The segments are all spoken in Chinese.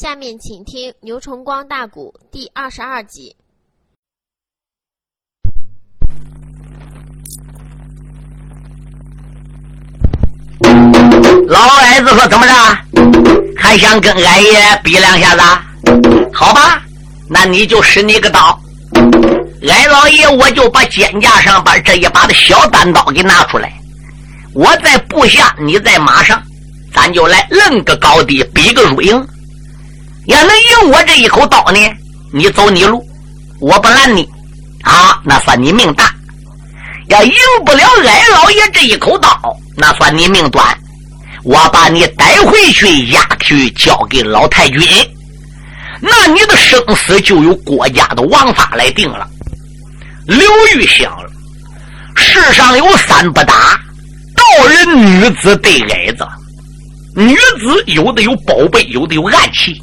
下面请听牛崇光大鼓第二十二集。老矮子说：“怎么着？还想跟俺爷比两下子？好吧，那你就使你个刀。俺老爷我就把肩架上把这一把的小单刀给拿出来。我在部下，你在马上，咱就来论个高低，比个输赢。”要能赢我这一口刀呢，你走你路，我不拦你，啊，那算你命大；要赢不了矮老爷这一口刀，那算你命短。我把你带回去押去交给老太君，那你的生死就由国家的王法来定了。刘玉想，世上有三不打：道人、女子对矮子。女子有的有宝贝，有的有暗器。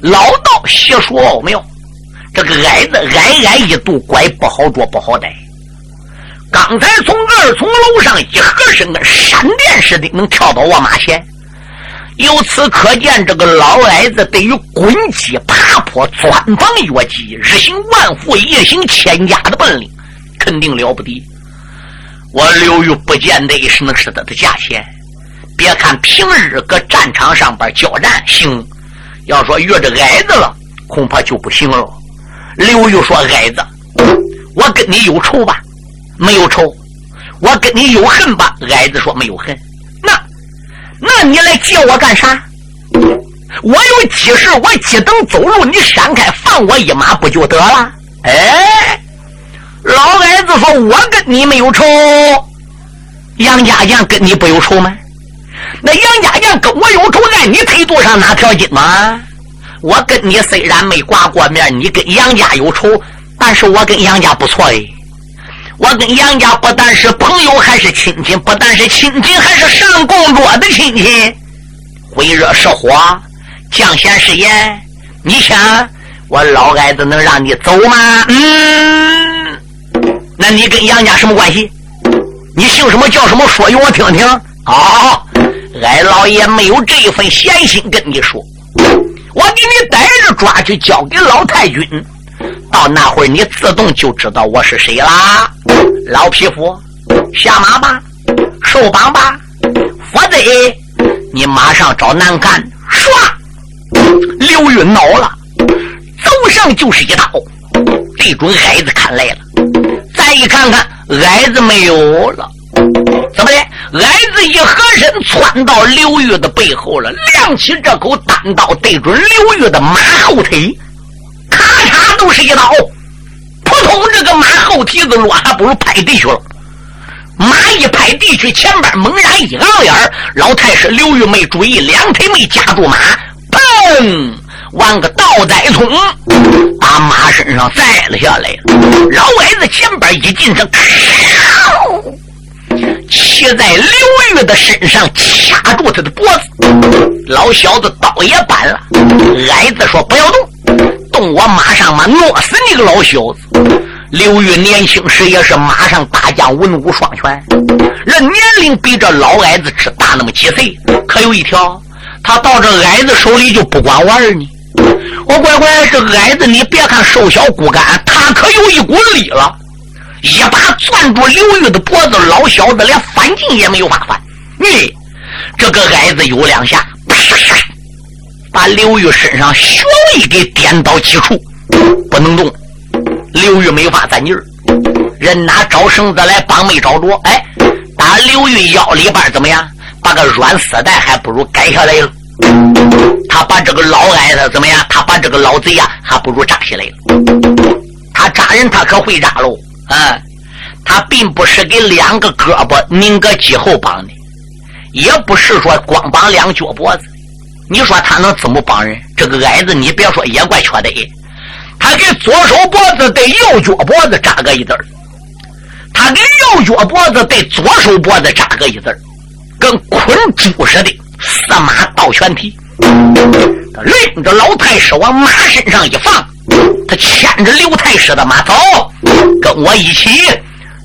老道邪术奥妙，这个矮子矮矮一度拐不好捉不好逮。刚才从二层楼上一合身，跟闪电似的能跳到我马前。由此可见，这个老矮子对于滚击、爬坡、钻房越级、日行万步、夜行千家的本领，肯定了不得。我刘玉不见得也是能是他的价钱。别看平日搁战场上边交战行。要说遇着矮子了，恐怕就不行了。刘玉说：“矮子，我跟你有仇吧？没有仇。我跟你有恨吧？矮子说没有恨。那，那你来接我干啥？我有急事，我急等走路，你闪开，放我一马不就得了？哎，老矮子说：我跟你没有仇。杨家将跟你不有仇吗？”那杨家将跟我有仇，在你腿肚上哪条筋吗？我跟你虽然没挂过面，你跟杨家有仇，但是我跟杨家不错哎。我跟杨家不但是朋友，还是亲戚；不但是亲戚，还是上供桌的亲戚。会热是火，降闲是盐。你想，我老矮子能让你走吗？嗯，那你跟杨家什么关系？你姓什么叫什么？说与我听听。好。矮老爷没有这份闲心跟你说，我给你逮着抓去交给老太君，到那会儿你自动就知道我是谁啦。老匹夫，下马吧，受绑吧，否则你马上找难干。唰，刘云恼了，走上就是一刀，对准矮子看来了。再一看看，矮子没有了。怎么的？矮子一合身，窜到刘玉的背后了，亮起这口单刀，对准刘玉的马后腿，咔嚓都是一刀。扑通，这个马后蹄子落，还不如拍地去了。马一拍地去，前边猛然一昂眼老太师刘玉没注意，两腿没夹住马，砰，往个倒栽葱，把马身上栽了下来。老矮子前边一进上，骑在刘玉的身上，掐住他的脖子。老小子刀也搬了。矮子说：“不要动，动我马上嘛，弄死你个老小子！”刘玉年轻时也是马上大将，文武双全。人年龄比这老矮子只大那么几岁，可有一条，他到这矮子手里就不管玩呢。我乖乖，这矮子你别看瘦小骨干，他可有一股力了。一把攥住刘玉的脖子，老小子连翻劲也没有法翻。你这个矮子有两下，啪啪把刘玉身上穴位给颠倒几处，不能动。刘玉没法站劲儿，人拿找绳子来绑没找着。哎，打刘玉腰里边怎么样？把个软丝带还不如改下来了。他把这个老矮子怎么样？他把这个老贼呀，还不如扎起来了。他扎人，他可会扎喽。啊，他并不是给两个胳膊拧个脊后绑的，也不是说光绑两脚脖子。你说他能怎么绑人？这个矮子，你别说也怪缺德。他给左手脖子对右脚脖子扎个一字他给右脚脖子对左手脖子扎个一字跟捆猪似的，四马倒悬蹄。他拎着老太师往马身上一放。他牵着刘太师的马走，跟我一起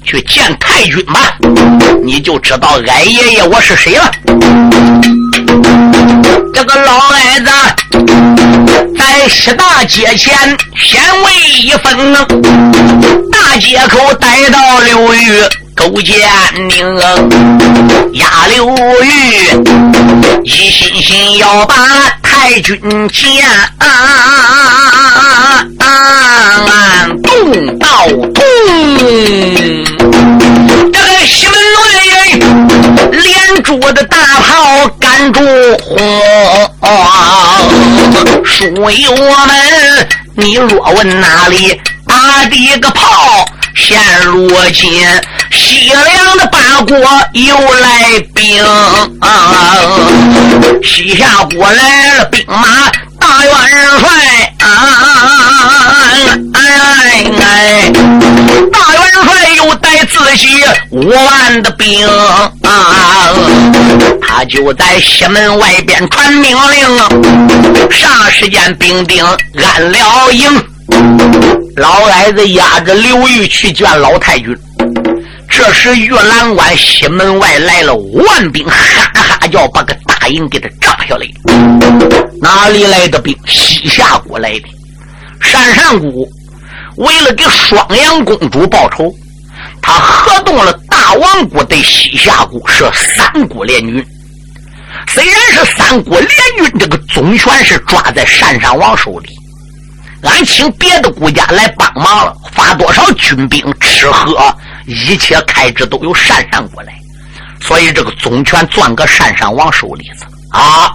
去见太君吧，你就知道矮爷爷我是谁了。这个老矮子在西大街前先为一分，大街口逮到刘玉勾践宁，押刘玉一心心要把太君见，动刀痛。这个西门内连珠的大炮赶住轰。属于我们，你若问哪里打的个炮？现如今西凉的八国又来兵，西夏国来了兵马大元帅，哎哎，大元帅又带自己五万的兵，他就在西门外边传命令，啥时间兵丁安了营。老矮子押着刘玉去见老太君。这时玉兰关西门外来了万兵，哈哈叫把个大营给他炸下来。哪里来的兵？西夏国来的。单善谷为了给双阳公主报仇，他合动了大王国对西夏国，设三国联军。虽然是三国联军，这个总权是抓在单善王手里。俺请别的国家来帮忙了，发多少军兵、吃喝，一切开支都由单善过来，所以这个总权攥个单善王手里子啊。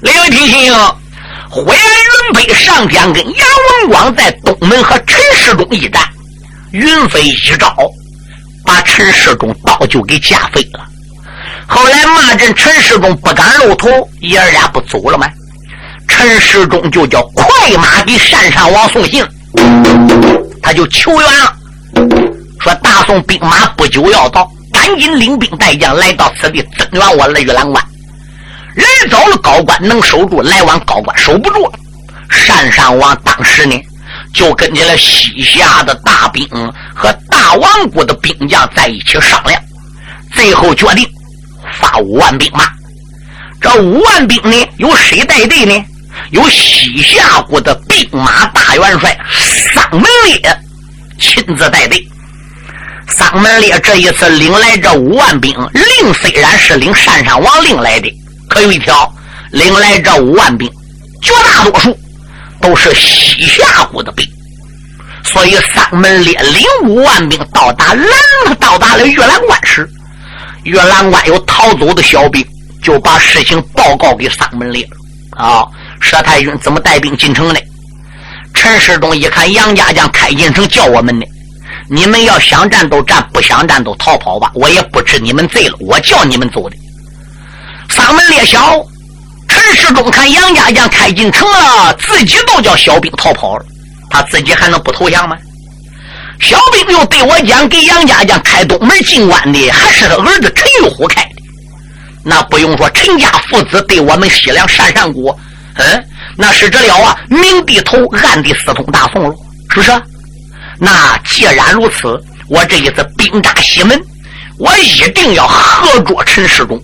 另外提醒：灰安云飞上天跟杨文广在东门和陈世忠一战，云飞一招把陈世忠刀就给架飞了。后来骂阵陈世忠不敢露头，爷儿俩不走了吗？陈世忠就叫快马给单善王送信，他就求援了，说大宋兵马不久要到，赶紧领兵带将来到此地增援我的玉兰关。人走了，高官能守住；来晚，高官守不住了。单善王当时呢，就跟这了西夏的大兵和大王国的兵将在一起商量，最后决定发五万兵马。这五万兵呢，由谁带队呢？由西夏国的兵马大元帅桑门烈亲自带队。桑门烈这一次领来这五万兵，令虽然是领单山王令来的，可有一条，领来这五万兵，绝大多数都是西夏国的兵。所以桑门烈领五万兵到达兰，到达了玉兰关时，玉兰关有逃走的小兵，就把事情报告给桑门烈了啊。佘太君怎么带兵进城的？陈世忠一看杨家将开进城叫我们呢，你们要想战都战，不想战都逃跑吧，我也不治你们罪了。我叫你们走的。嗓门烈小，陈世忠看杨家将开进城了，自己都叫小兵逃跑了，他自己还能不投降吗？小兵又对我讲，给杨家将开东门进关的还是他儿子陈玉虎开的。那不用说，陈家父子对我们西凉单善国。嗯，那是这了啊，明地头，暗地私通大宋了，是不是？那既然如此，我这一次兵扎西门，我一定要合捉陈世忠，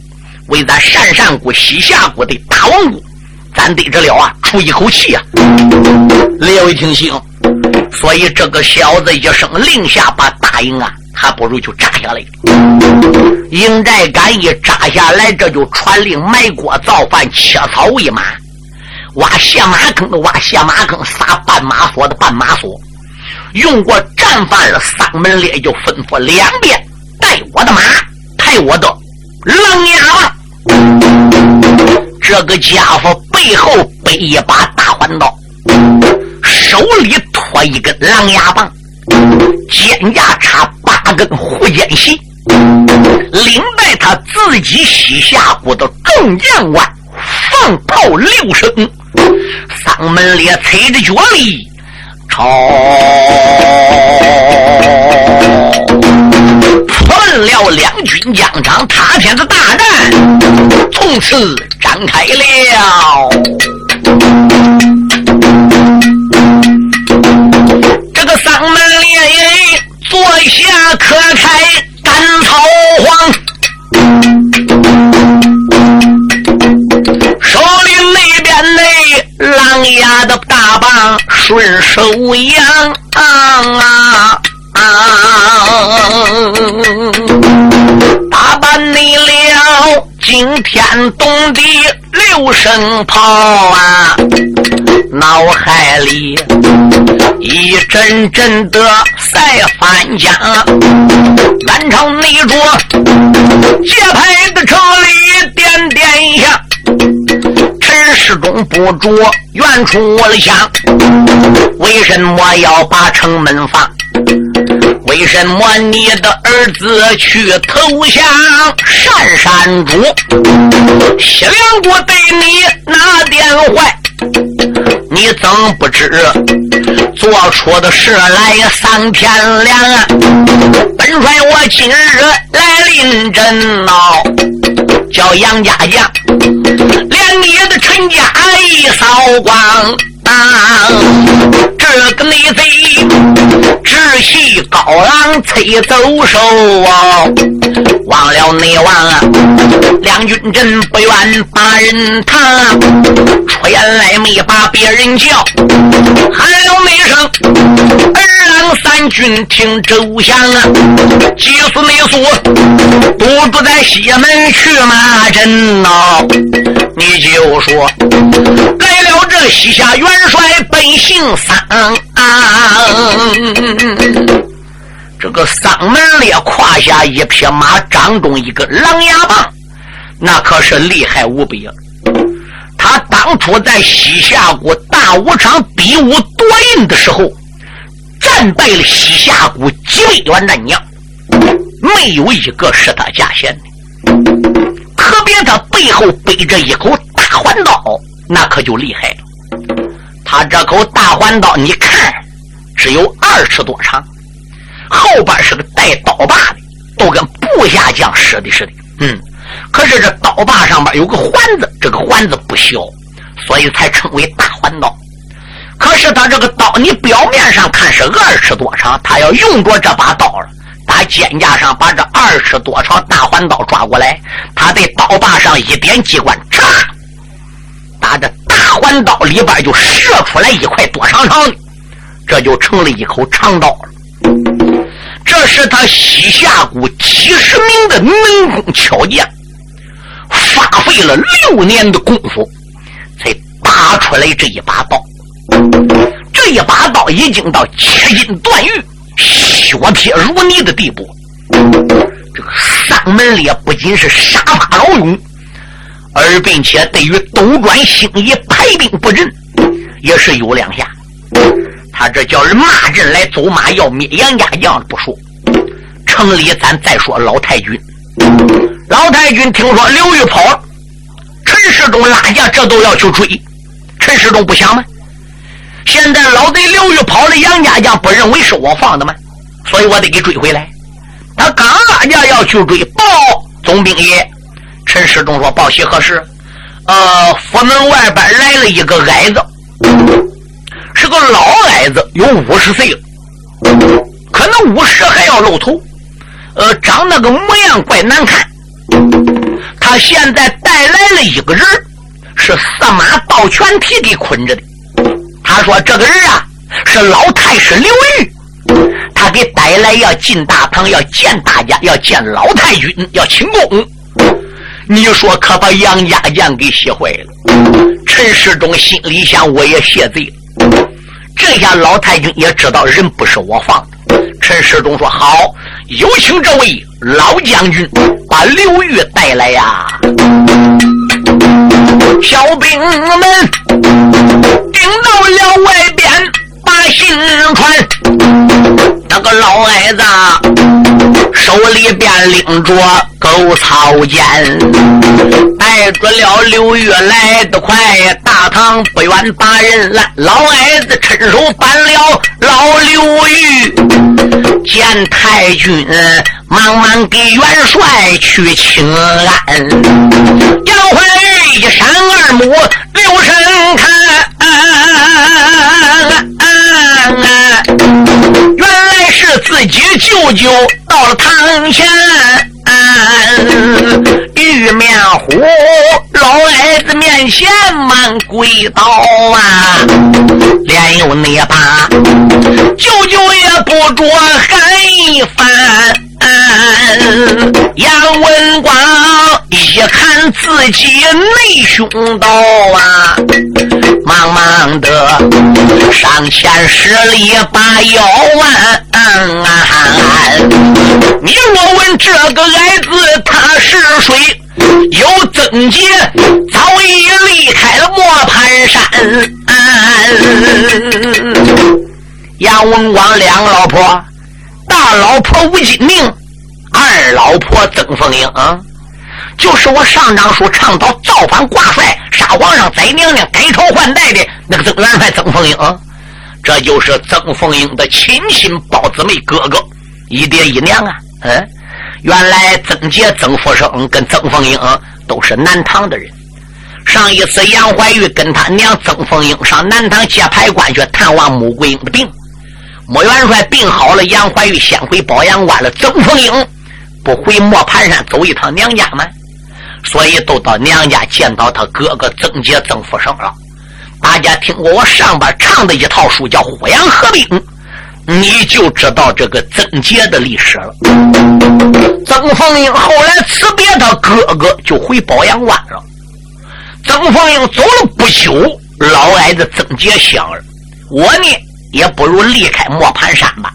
为咱单善国、西夏国的大王国，咱得这了啊，出一口气啊！列位听行，所以这个小子一声令下，把大营啊，还不如就扎下来。营寨杆一扎下来，这就传令埋锅造饭，切草喂马。挖下马坑的挖下马坑，撒绊马索的绊马索。用过战犯了，嗓门烈就吩咐两边带我的马，抬我的狼牙棒。这个家伙背后背一把大环刀，手里托一根狼牙棒，肩胛插八根护肩旗，领带他自己西夏国的众将官。放炮六声，嗓门烈踩着脚力，朝喷了两军将场，塌天的大战从此展开了。这个丧门烈坐下可开顺手扬啊啊！打扮你了惊天动地六声炮啊！脑海里一阵阵的赛翻江，南朝内着节拍的车里点点响，始终不着远处了想，为什么要把城门放？为什么你的儿子去投降单山主？西凉国对你哪点坏？你怎不知做出的事来丧天良啊？本帅我今日来临阵闹，叫杨家将你的陈家一扫光。啊！这个内贼直系高郎催走手啊！忘了内王！两军阵不愿把人踏，出言来没把别人叫，喊了内声儿郎三军听周详啊！几时内苏都住在西门去马阵呐？你就说来了这西夏元帅本姓桑，这个桑门烈胯下一匹马，掌中一个狼牙棒，那可是厉害无比啊！他当初在西夏国大武场比武夺印的时候，战败了西夏国几百员战将，没有一个是他家贤的。特别他背后背着一口大环刀，那可就厉害了。他这口大环刀，你看，只有二尺多长，后边是个带刀把的，都跟部下将使的似的。嗯，可是这刀把上边有个环子，这个环子不小，所以才称为大环刀。可是他这个刀，你表面上看是二尺多长，他要用着这把刀了，打肩架上把这二尺多长大环刀抓过来，他在刀把上一点机关，嚓，打着。环刀里边就射出来一块多长长的，这就成了一口长刀了。这是他西夏国几十名的能工巧匠，花费了六年的功夫才打出来这一把刀。这一把刀已经到切金断玉、削铁如泥的地步。这个丧门烈不仅是杀伐老勇。而并且对于斗转星移、排兵布阵，也是有两下。他这叫人骂阵来走马要灭杨家将不说，城里咱再说老太君。老太君听说刘玉跑了，陈世忠拉架，这都要去追。陈世忠不想吗？现在老贼刘玉跑了，杨家将不认为是我放的吗？所以我得给追回来。他刚拉架要去追，报总兵爷。陈世忠说：“报喜何事？呃，府门外边来了一个矮子，是个老矮子，有五十岁了，可能五十还要露头。呃，长那个模样怪难看。他现在带来了一个人，是司马道全提给捆着的。他说这个人啊，是老太师刘玉，他给带来要进大堂，要见大家，要见老太君，要请功。”你说可把杨家将给吓坏了。陈世忠心里想，我也谢罪了。这下老太君也知道人不是我放的。陈世忠说：“好，有请这位老将军把刘玉带来呀。”小兵们顶到了外边，把信传。那个老矮子手里边拎着狗草尖，带着了刘玉来得快，大堂不远把人拦。老矮子伸手扳了老刘玉，见太君忙忙给元帅去请安。杨怀玉一闪二目留神看。啊啊啊原来是自己舅舅到了堂前，玉面虎老矮子面前满跪倒啊，连有那把舅舅也不着自己内兄道啊，忙忙的上前施礼把腰弯。你若问这个矮子他是谁？有曾杰早已离开了磨盘山。杨文广两个老婆，大老婆吴金明，二老婆曾凤英，就是我上章书倡导造反挂帅、杀皇上、宰娘娘、改朝换代的那个曾元帅曾凤英。这就是曾凤英的亲亲胞姊妹哥哥，一爹一娘啊。嗯，原来曾杰、曾福生跟曾凤英都是南唐的人。上一次杨怀玉跟他娘曾凤英上南唐接牌关去探望穆桂英的病，穆元帅病好了，杨怀玉先回保阳关了。曾凤英不回磨盘山走一趟娘家吗？所以都到娘家见到他哥哥曾杰、曾福生了。大家听过我上边唱的一套书叫《虎阳合兵》，你就知道这个曾杰的历史了。曾凤英后来辞别他哥哥，就回保阳关了。曾凤英走了不久，老矮子曾杰想儿，我呢也不如离开磨盘山吧。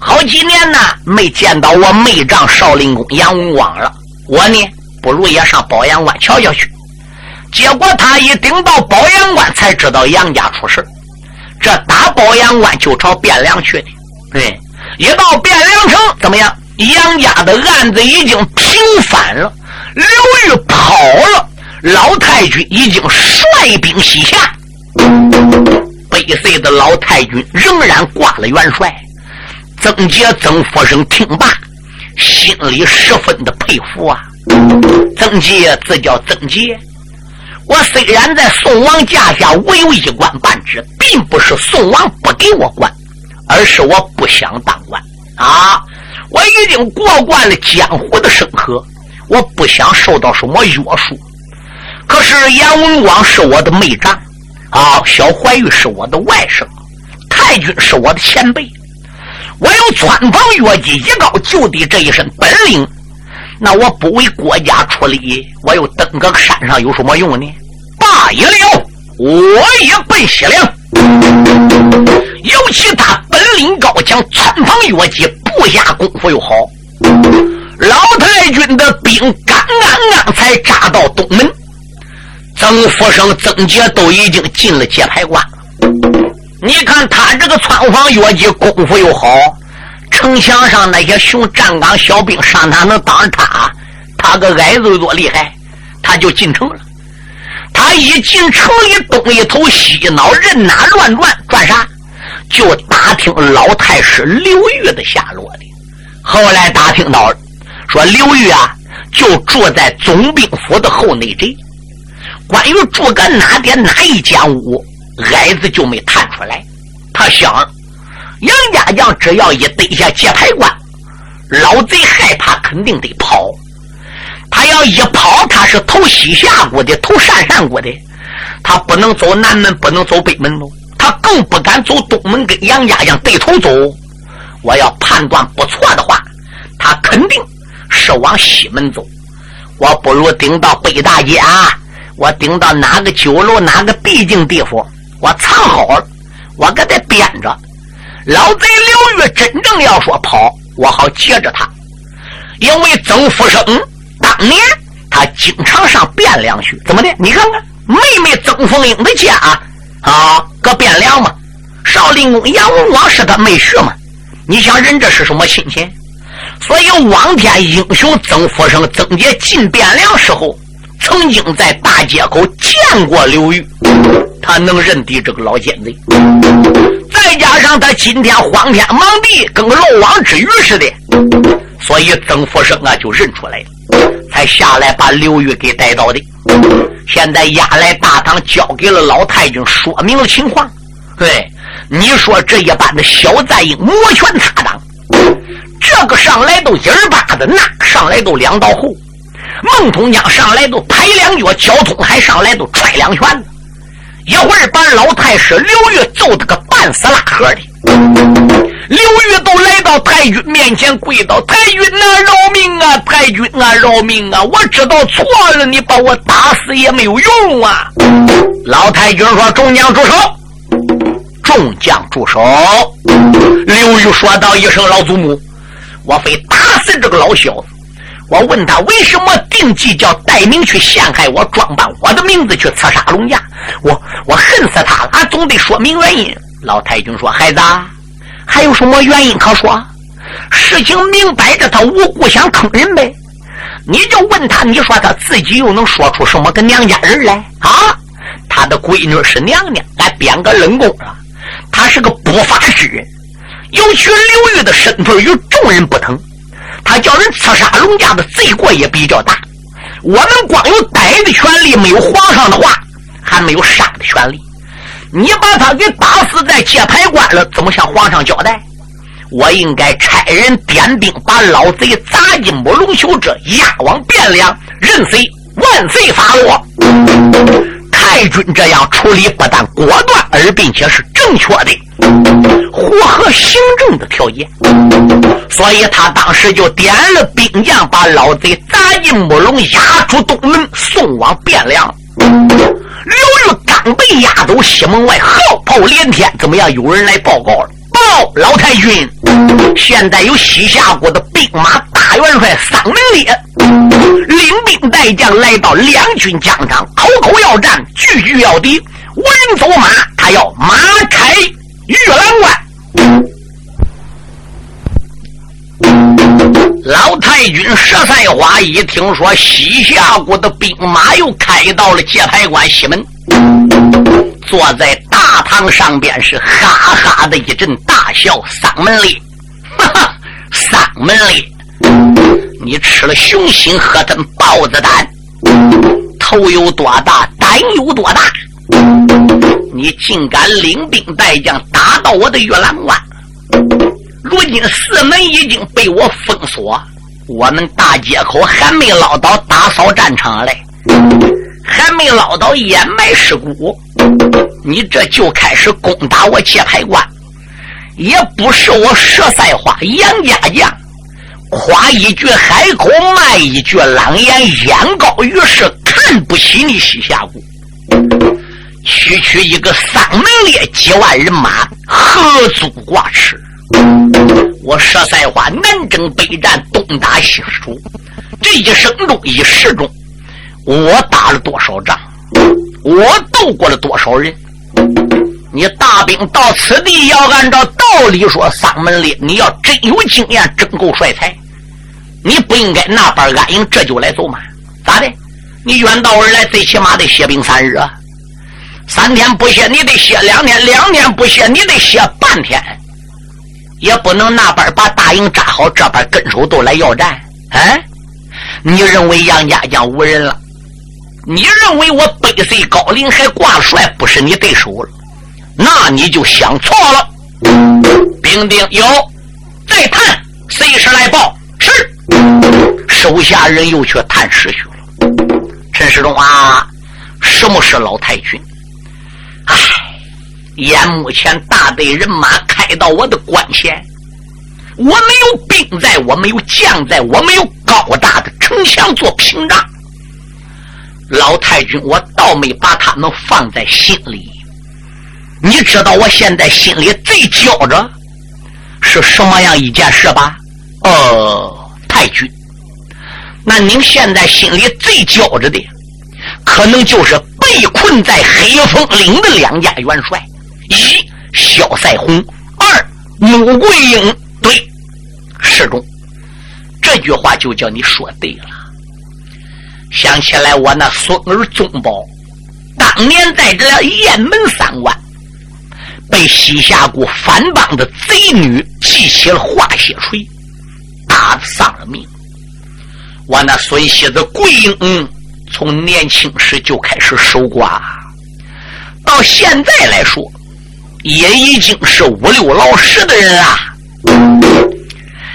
好几年呢没见到我妹丈少林公杨文广了，我呢不如也上保阳关瞧瞧去。结果他一顶到保阳关，才知道杨家出事这打保阳关就朝汴梁去的。对，一到汴梁城，怎么样？杨家的案子已经平反了，刘玉跑了，老太君已经率兵西下。被岁的老太君仍然挂了元帅。曾杰、曾福生听罢，心里十分的佩服啊。曾杰自叫曾杰。我虽然在宋王驾下，我有一官半职，并不是宋王不给我官，而是我不想当官啊！我已经过惯了江湖的生活，我不想受到什么约束。可是杨文广是我的妹丈啊，小怀玉是我的外甥，太君是我的前辈，我有穿帮越脊、一高就地这一身本领。那我不为国家出力，我又登个山上有什么用呢？罢也了，我也奔西凉。尤其他本领高强，穿房越脊，部下功夫又好。老太君的兵刚刚刚才扎到东门，曾福生、曾杰都已经进了界牌关。你看他这个穿房越脊，功夫又好。城墙上那些熊站岗小兵上哪能挡着他？他个矮子多厉害？他就进城了。他一进城里，东一头西一脑，任哪乱转转啥？就打听老太师刘玉的下落的。后来打听到，说刘玉啊，就住在总兵府的后内宅。关于住个哪点哪一间屋，矮子就没探出来。他想。杨家将只要一逮下界牌关，老贼害怕，肯定得跑。他要一跑，他是投西夏国的，投鄯善国的，他不能走南门，不能走北门喽。他更不敢走东门，跟杨家将对头走。我要判断不错的话，他肯定是往西门走。我不如顶到北大街啊，我顶到哪个酒楼，哪个必经地方，我藏好了，我给他编着。老贼刘玉真正要说跑，我好接着他，因为曾福生当年他经常上汴梁去，怎么的？你看看妹妹曾凤英的家啊，搁汴梁嘛。少林公杨文广是他妹婿嘛。你想人这是什么亲戚？所以望天英雄曾福生、曾杰进汴梁时候，曾经在大街口见过刘玉，他能认得这个老奸贼。再加上他今天荒天忙地，跟个漏网之鱼似的，所以曾福生啊就认出来了，才下来把刘玉给带到的。现在押来大堂，交给了老太君，说明了情况。对，你说这一般的小赞英摩拳擦掌，这个上来都一儿八的，那上来都两道后。孟通江上来都拍两脚，交通还上来都踹两拳，一会儿把老太师刘玉揍得个半死拉活的。刘玉都来到太君面前跪倒：“太君啊，饶命啊！太君啊，饶命啊！我知道错了，你把我打死也没有用啊！”老太君说：“众将住手！”众将住手！刘玉说道一声：“老祖母，我非打死这个老小子。我问他为什么定计叫戴明去陷害我，装扮我的名字去刺杀龙家。我我恨死他了，俺总得说明原因。”老太君说：“孩子，还有什么原因可说？事情明摆着，他无故想坑人呗。你就问他，你说他自己又能说出什么个娘家人来啊？他的闺女是娘娘，俺编个冷宫了。他是个不法之人，尤其刘玉的身份与众人不同，他叫人刺杀龙家的罪过也比较大。我们光有逮的权利，没有皇上的话，还没有杀的权利。”你把他给打死在界牌关了，怎么向皇上交代？我应该差人点兵，把老贼砸进木龙袖这，押往汴梁，任谁万岁发落。太君这样处理不但果断，而并且是正确的，符合行政的条件。所以他当时就点了兵将，把老贼砸进木龙，押出东门，送往汴梁。刘玉刚被押走，西门外号炮连天。怎么样？有人来报告了。报老太君，现在有西夏国的兵马大元帅桑门烈领兵带将来到两军疆场，口口要战，句句要敌。无人走马，他要马开玉兰关。老太君佘赛花一听说西夏国的兵马又开到了界牌关西门，坐在大堂上边是哈哈的一阵大笑。嗓门里，哈哈，嗓门里，你吃了熊心，喝成豹子胆，头有多大，胆有多大？你竟敢领兵带将打到我的月兰关！如今四门已经被我封锁，我们大街口还没捞到打扫战场嘞，还没捞到掩埋尸骨，你这就开始攻打我界牌关，也不是我佘赛花杨家将，夸一句海口，卖一句狼烟，眼高于是看不起你西夏国，区区一个丧门列几万人马，何足挂齿？我佘赛花南征北战，东打西输，这一生中一世中，我打了多少仗？我斗过了多少人？你大兵到此地，要按照道理说，丧门里，你要真有经验，真够帅才，你不应该那般安营，这就来走嘛，咋的？你远道而来，最起码得歇兵三日啊！三天不歇，你得歇两天；两天不歇，你得歇半天。也不能那边把大营扎好，这边跟手都来要战。哎，你认为杨家将无人了？你认为我百岁高龄还挂帅，不是你对手了？那你就想错了。兵丁有，再探，随时来报。是，手下人又去探师去了。陈世忠啊，什么是老太君？唉。眼目前大队人马开到我的关前，我没有兵在，我没有将在，我没有高大的城墙做屏障。老太君，我倒没把他们放在心里。你知道我现在心里最焦着是什么样一件事吧？呃，太君，那您现在心里最焦着的，可能就是被困在黑风岭的两家元帅。一小赛红，二穆桂英。对，师中，这句话就叫你说对了。想起来我那孙儿宗宝，当年在这雁门三关，被西夏国反帮的贼女记起了化血锤，打的丧了命。我那孙媳子桂英，从年轻时就开始守寡，到现在来说。也已经是五六老十的人了。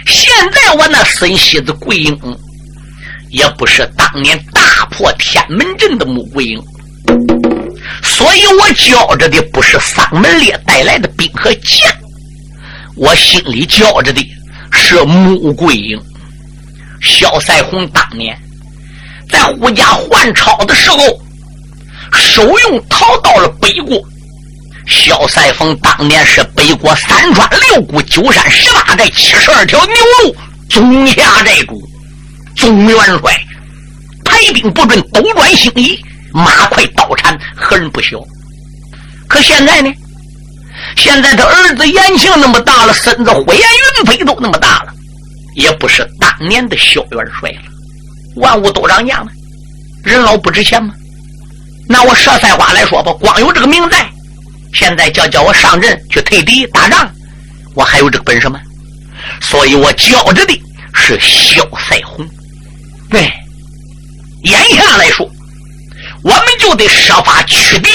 现在我那孙媳子桂英，也不是当年大破天门阵的穆桂英，所以我教着的不是丧门烈带来的兵和将，我心里教着的是穆桂英。萧赛红当年在胡家还朝的时候，手用逃到了北国。萧赛峰当年是北国三川六谷九山十八寨七十二条牛路总辖寨主。总元帅排兵布阵，斗转星移，马快刀铲，何人不晓？可现在呢？现在他儿子延庆那么大了，孙子火焰云飞都那么大了，也不是当年的萧元帅了。万物都涨价吗？人老不值钱吗？拿我佘赛花来说吧，光有这个名在，现在叫叫我上阵去退敌打仗，我还有这个本事吗？所以我教着的是萧赛红。对，眼下来说，我们就得设法驱敌，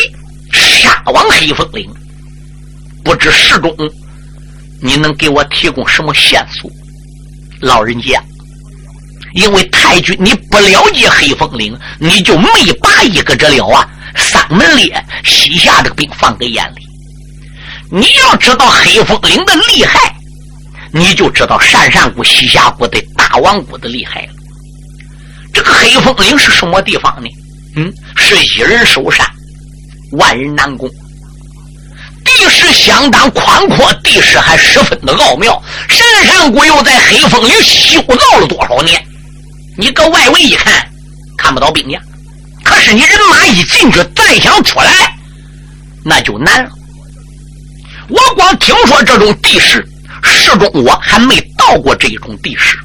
杀往黑风岭。不知世中，你能给我提供什么线索？老人家，因为太君你不了解黑风岭，你就没把一个这了啊！三门烈西夏这个兵放在眼里。你要知道黑风岭的厉害，你就知道鄯善谷、西夏谷的大王谷的厉害了。这个黑风岭是什么地方呢？嗯，是一人守山，万人难攻。地势相当宽阔，地势还十分的奥妙。神山谷又在黑风岭修造了多少年？你搁外围一看，看不到兵将。可是你人马一进去，再想出来，那就难了。我光听说这种地势，始终我还没到过这种地势。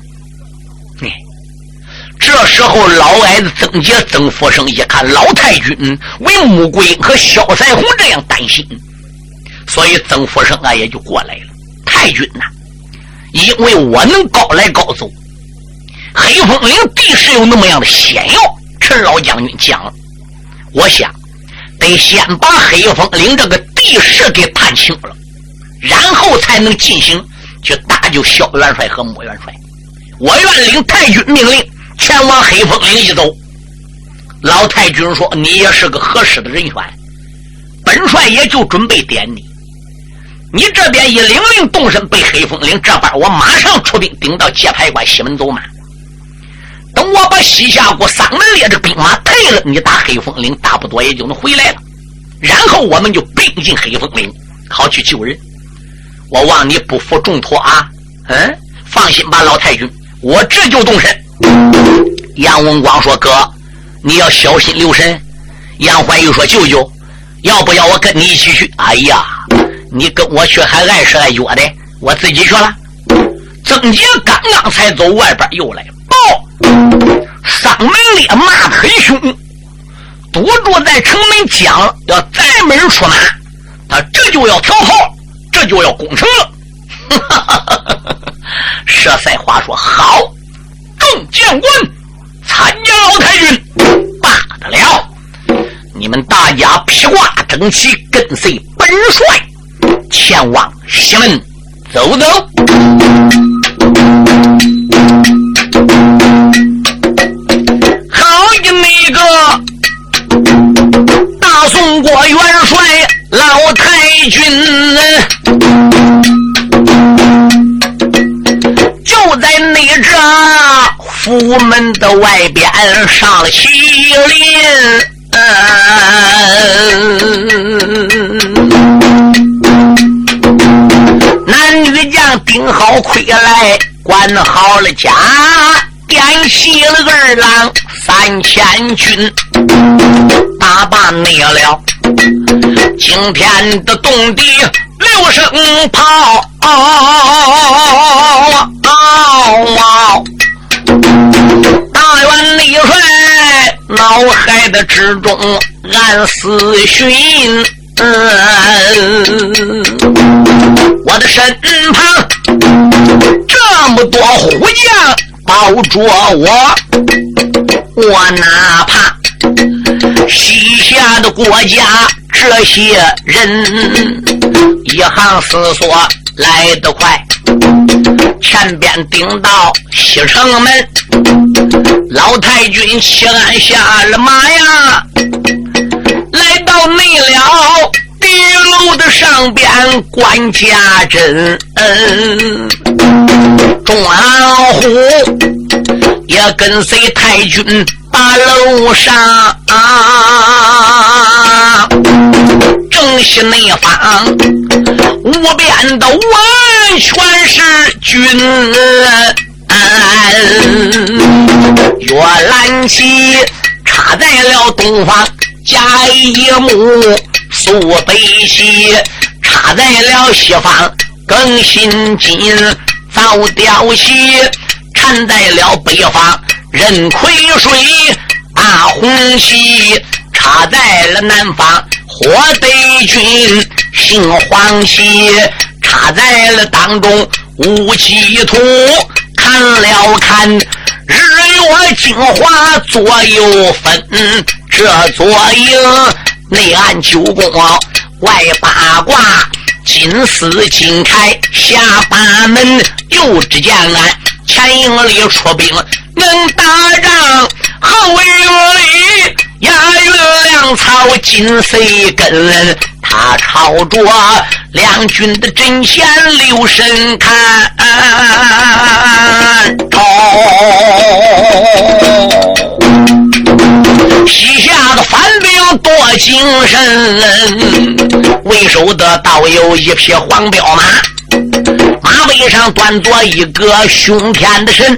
这时候，老矮子曾杰、曾福生一看老太君为穆桂英和萧赛红这样担心，所以曾福生啊也就过来了。太君呐，因为我能高来高走，黑风岭地势有那么样的险要，陈老将军讲，我想得先把黑风岭这个地势给探清了，然后才能进行去搭救萧元帅和穆元帅。我愿领太君命令。前往黑风岭一走，老太君说：“你也是个合适的人选，本帅也就准备点你。你这边一领令动身背黑风岭，这边我马上出兵顶到界牌关西门走马。等我把西夏国三门列的兵马退了，你打黑风岭，大不多也就能回来了。然后我们就兵进黑风岭，好去救人。我望你不负重托啊！嗯，放心吧，老太君，我这就动身。”杨文光说：“哥，你要小心留神。”杨怀玉说：“舅舅，要不要我跟你一起去？”哎呀，你跟我去还碍事碍脚的，我自己去了。曾杰刚刚才走，外边又来报，丧门烈骂得很凶，堵住在城门讲要再没人出马，他这就要逃跑，这就要攻城了。佘赛花说：“好。”众将官参加老太君，罢得了！你们大家披挂整齐，跟随本帅前往西门走走。好的，那个大宋国元帅老太君。府门的外边上了麒麟，男女将顶好盔来，管好了家，点齐了二郎三千军，打罢灭了惊天的动地。六声炮，大元李帅脑海的之中暗思寻，我的身旁这么多虎将保着我，我哪怕西夏的国家。这些人一行思索来得快，前边顶到西城门，老太君起鞍下了马呀，来到内了地楼的上边关家珍，众老虎也跟随太君把楼上啊。正西内方，无边的完全是军。月兰旗插在了东方，甲一木苏北西插在了西方，更新金早雕西缠在了北方，任亏水大红旗插在了南方。火德军姓黄喜，插在了当中无基土。看了看日月精华左右分，这左营内按九宫，外八卦金丝金铠下八门。右只见俺前营里出兵能打仗，后营里。押运粮草金穗根，他朝着两军的阵前留神看。朝西夏的反兵多精神，为首的倒有一匹黄骠马。马背上端坐一个凶天的神，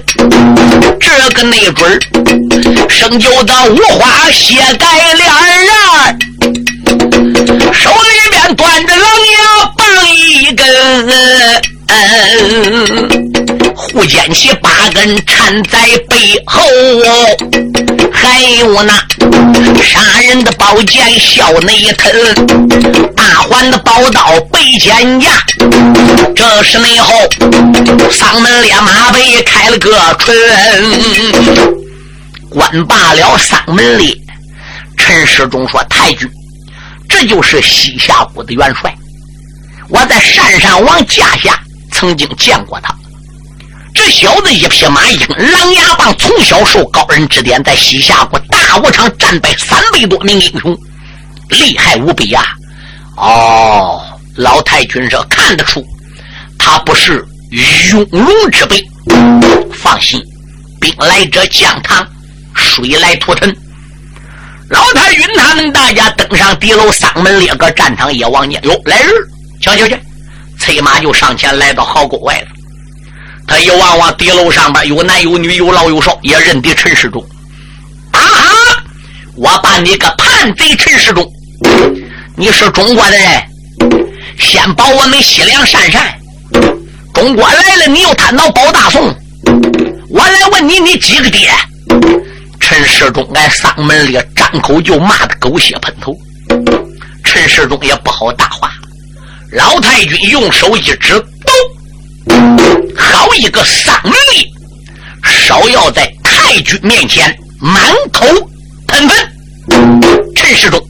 这个内准儿生就的五花血盖脸儿，手里面端着狼牙棒一根，护剑旗八根缠在背后。还有那杀人的宝剑笑内吞，大环的宝刀背肩架。这是内后嗓门烈马背开了个春，关罢了嗓门里。陈世忠说：“太君，这就是西夏国的元帅。我在山上王架下曾经见过他。”这小子一匹马，一根狼牙棒，从小受高人指点，在西夏国大武场战败三百多名英雄，厉害无比呀！哦，老太君说看得出，他不是庸碌之辈。放心，兵来者将堂，水来土屯。老太君他们大家登上敌楼三门列个战场，一望见哟，来人，瞧瞧去，催马就上前来到壕沟外了。他一望望敌楼上边有男有女有老有少，也认得陈世忠。啊！我把你个叛贼陈世忠，你是中国的人，先保我们西凉善善。中国来了，你又贪到保大宋。我来问你，你几个爹？陈世忠在丧门里张口就骂的狗血喷头。陈世忠也不好答话。老太君用手一指，好一个丧命！少要在太君面前满口喷粪。陈世忠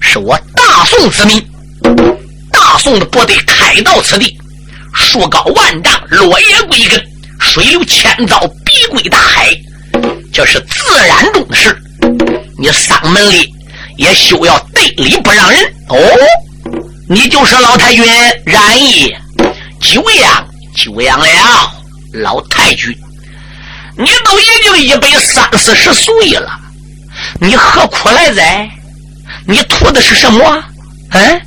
是我大宋子民，大宋的部队开到此地，树高万丈，落叶归根，水流千遭，必归大海，这是自然中的事。你丧门里也休要对理不让人哦。你就是老太君然义，久仰。久仰了，老太君，你都已经一百三四十岁了，你何苦来哉？你图的是什么？嗯，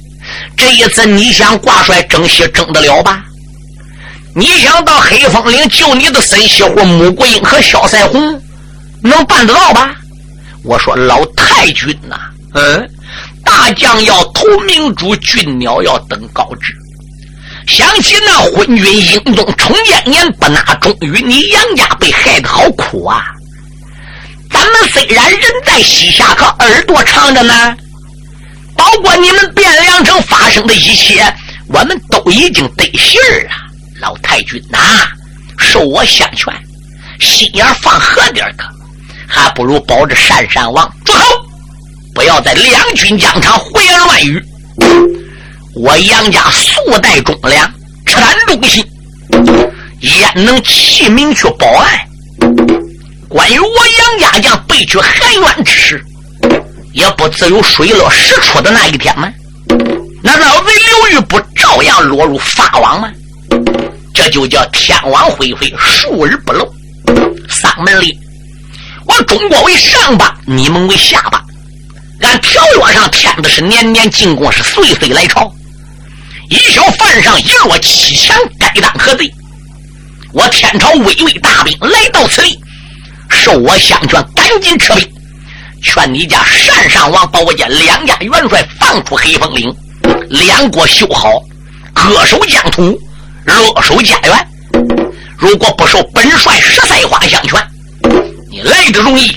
这一次你想挂帅征西征得了吧？你想到黑风岭救你的孙西湖穆桂英和萧赛红，能办得到吧？我说老太君呐，嗯，大将要投明珠，俊鸟要登高枝。想起那昏君英宗崇建年不纳忠于你杨家被害的好苦啊！咱们虽然人在西夏，可耳朵长着呢。包括你们汴梁城发生的一切，我们都已经得信儿了。老太君呐，受我相劝，心眼放和点儿还不如保着鄯善王住口，不要在两军疆场胡言乱语。我杨家素带忠良，赤胆忠心，焉能弃名去报案？关于我杨家将被取含冤之事，也不自有水落石出的那一天吗？那老贼刘玉不照样落入法网吗？这就叫天网恢恢，疏而不漏。三门里，我中国为上吧，你们为下吧。按条约上签的是年年进贡，是岁岁来朝。一小犯上一落七强，该当何罪？我天朝巍巍大兵来到此地。受我相劝，赶紧撤兵，劝你家单上王把我家两家元帅放出黑风岭，两国修好，各守疆土，乐守家园。如果不受本帅十赛花相劝，你来的容易，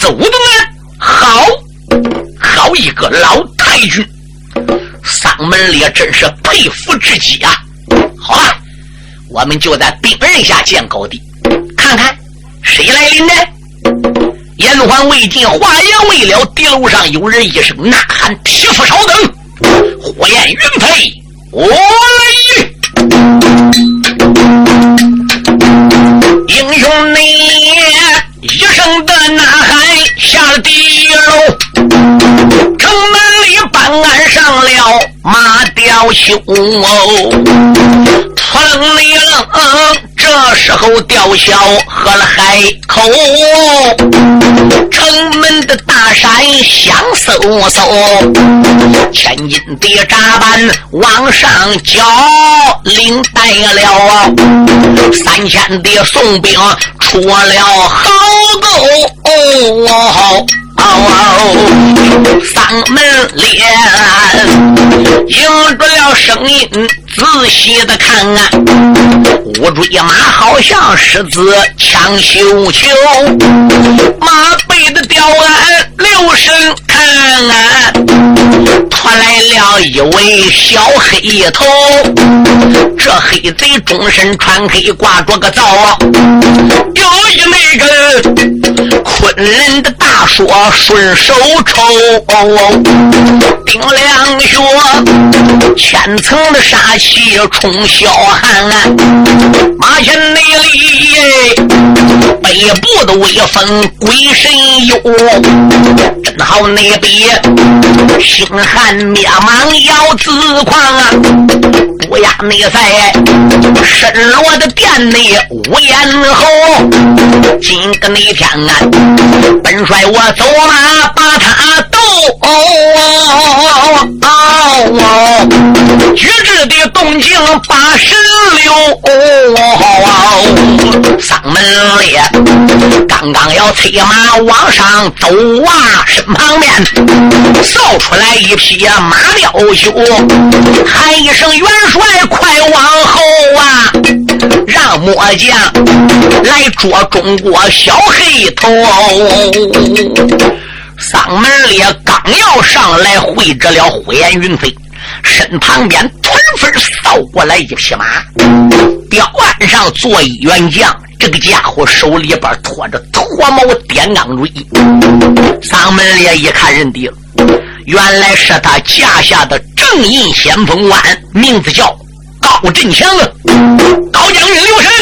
走的难。好好一个老太君，门烈真是佩服至极啊！好了，我们就在兵刃下见高低，看看。谁来临呢？言话未尽，话言未了，地楼上有人一声呐喊：“匹夫稍等！”火焰云飞，我来！英雄你一声的呐喊，下了地楼，城门里办案上了马雕兄，突楞里楞。这时候，吊销喝了海口，城门的大山响嗖嗖，千斤的闸板往上交，领带了三千的宋兵出了壕沟。哦，嗓门连，迎着了声音，仔细的看啊，乌骓马好像狮子抢绣球，马背的吊鞍了一位小黑头，这黑贼终身穿黑，挂着个皂，有一那个昆仑的大说。顺手抽，丁亮穴，千层的杀气冲霄汉。马前内里，北部的威风鬼神游，真好那比星汉灭忙要自狂啊！不亚内在沈罗的殿内无言后，今个那天啊，本帅我走马把他斗，举止的动静把神流，丧门烈刚刚要催马往上走啊，身旁边扫出来一匹马雕修，喊一声元帅。快往后啊！让末将来捉中国小黑头。丧门烈刚要上来会着了火焰云飞，身旁边团分扫过来一匹马，吊鞍上坐一员将。这个家伙手里边拖着脱毛点钢锥。丧门烈一看认定，原来是他架下的正印先锋官，名字叫。高振强，高将军留神，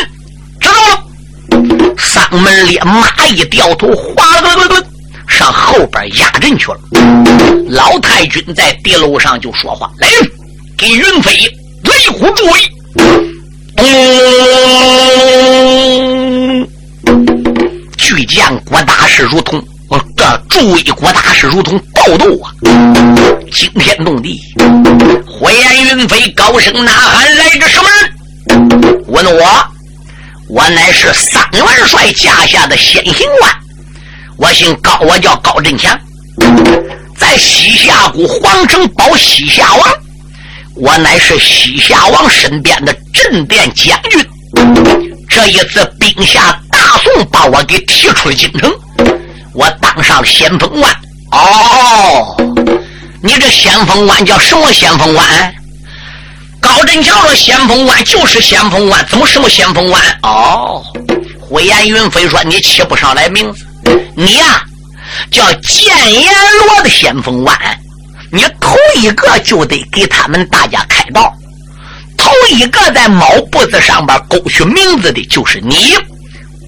知道了。丧门烈马一掉头，哗啦啦啦啦上后边压阵去了。老太君在地楼上就说话：“来人，给云飞雷虎助威。”巨将郭大师如同。这助威郭大师如同暴斗啊，惊天动地！火焰云飞高声呐喊：“来个什么人？问我，我乃是三元帅驾下的先行官，我姓高，我叫高振强，在西夏国皇城保西夏王，我乃是西夏王身边的镇殿将军。这一次兵下大宋，把我给提出了京城。”我当上了先锋官哦，你这先锋官叫什么先锋官？高振强说：“先锋官就是先锋官，怎么什么先锋官？”哦，火焰云飞说：“你起不上来名字，你呀叫见阎罗的先锋官，你头一个就得给他们大家开道。头一个在卯布子上边勾取名字的就是你。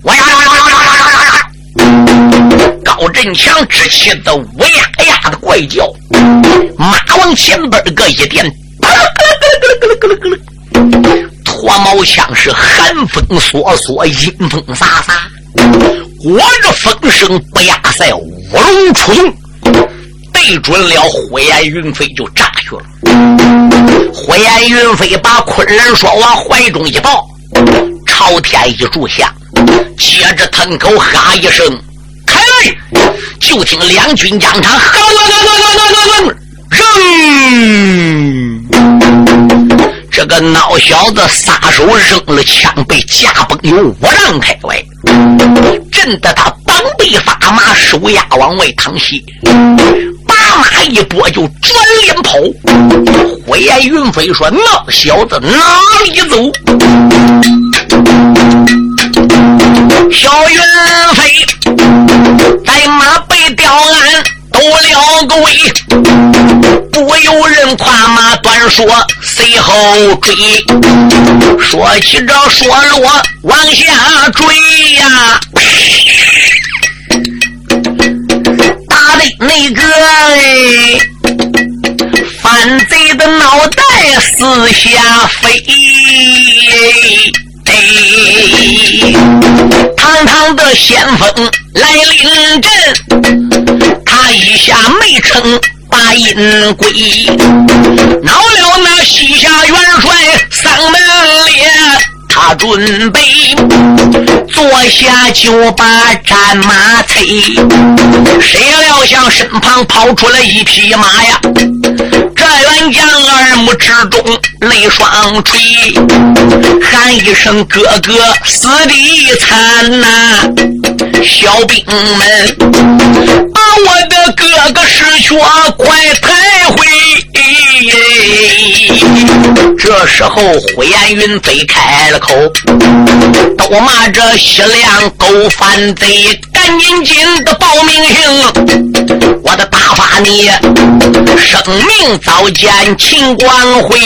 我呀呀呀呀呀呀呀！高振强之妻子乌呀呀的怪叫，马往前边个一点，脱毛枪是寒风索索，阴风飒飒。我这风声不压塞，乌龙出动，对准了火焰云飞就炸去了。火焰云飞把昆仑说往怀中一抱，朝天一柱香，接着腾口哈一声，开来！就听两军将场，哈啦啦啦啦啦啦，扔！这个孬小子撒手扔了枪，被架崩有五丈开外，震得他膀背发麻，手压往外淌血，把马一拨就转脸跑。火焰云飞说：“那小子哪里走？”小云飞在马背吊鞍走了个位，不由人跨马断说。随后追，说起这说落往下追呀，打的那个犯贼的脑袋四下飞，堂堂的先锋来临阵，一下没成。把阴鬼，恼了那西夏元帅丧门烈，他准备坐下就把战马催，谁料想身旁跑出了一匹马呀！大元将耳目之中泪双垂，喊一声哥哥死的惨呐！小兵们，把我的哥哥尸血快抬回！这时候，火焰云飞开了口，都骂这西凉狗反贼，赶紧紧的报名姓，我的打发你生命早见秦光辉。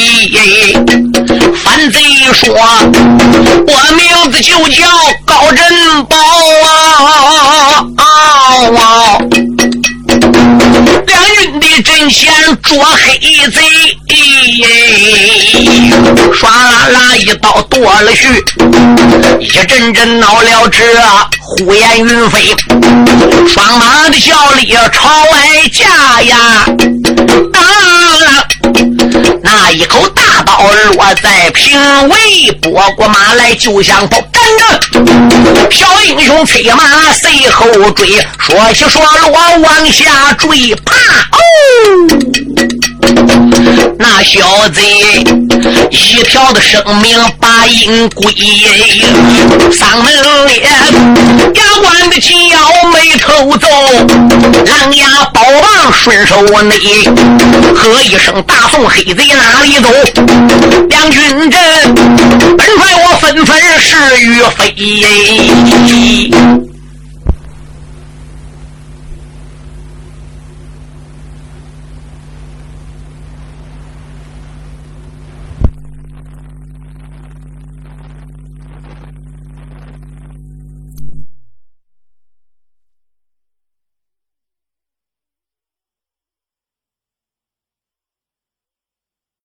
反贼说，我名字就叫高振宝啊！两军的阵先捉黑贼，唰啦啦一刀剁了去，一阵阵恼了这虎烟云飞，双马的效力朝外架呀，啊！那一口我在平尾，拨过马来就想跑，跟着小英雄催马随后追，说起说落往下坠，啪！哦。那小贼一条的生命把阴归，丧门脸牙关的紧要没偷走，狼牙宝棒顺手内，喝一声大宋黑贼哪里走？两军阵，本帅我纷纷是与非。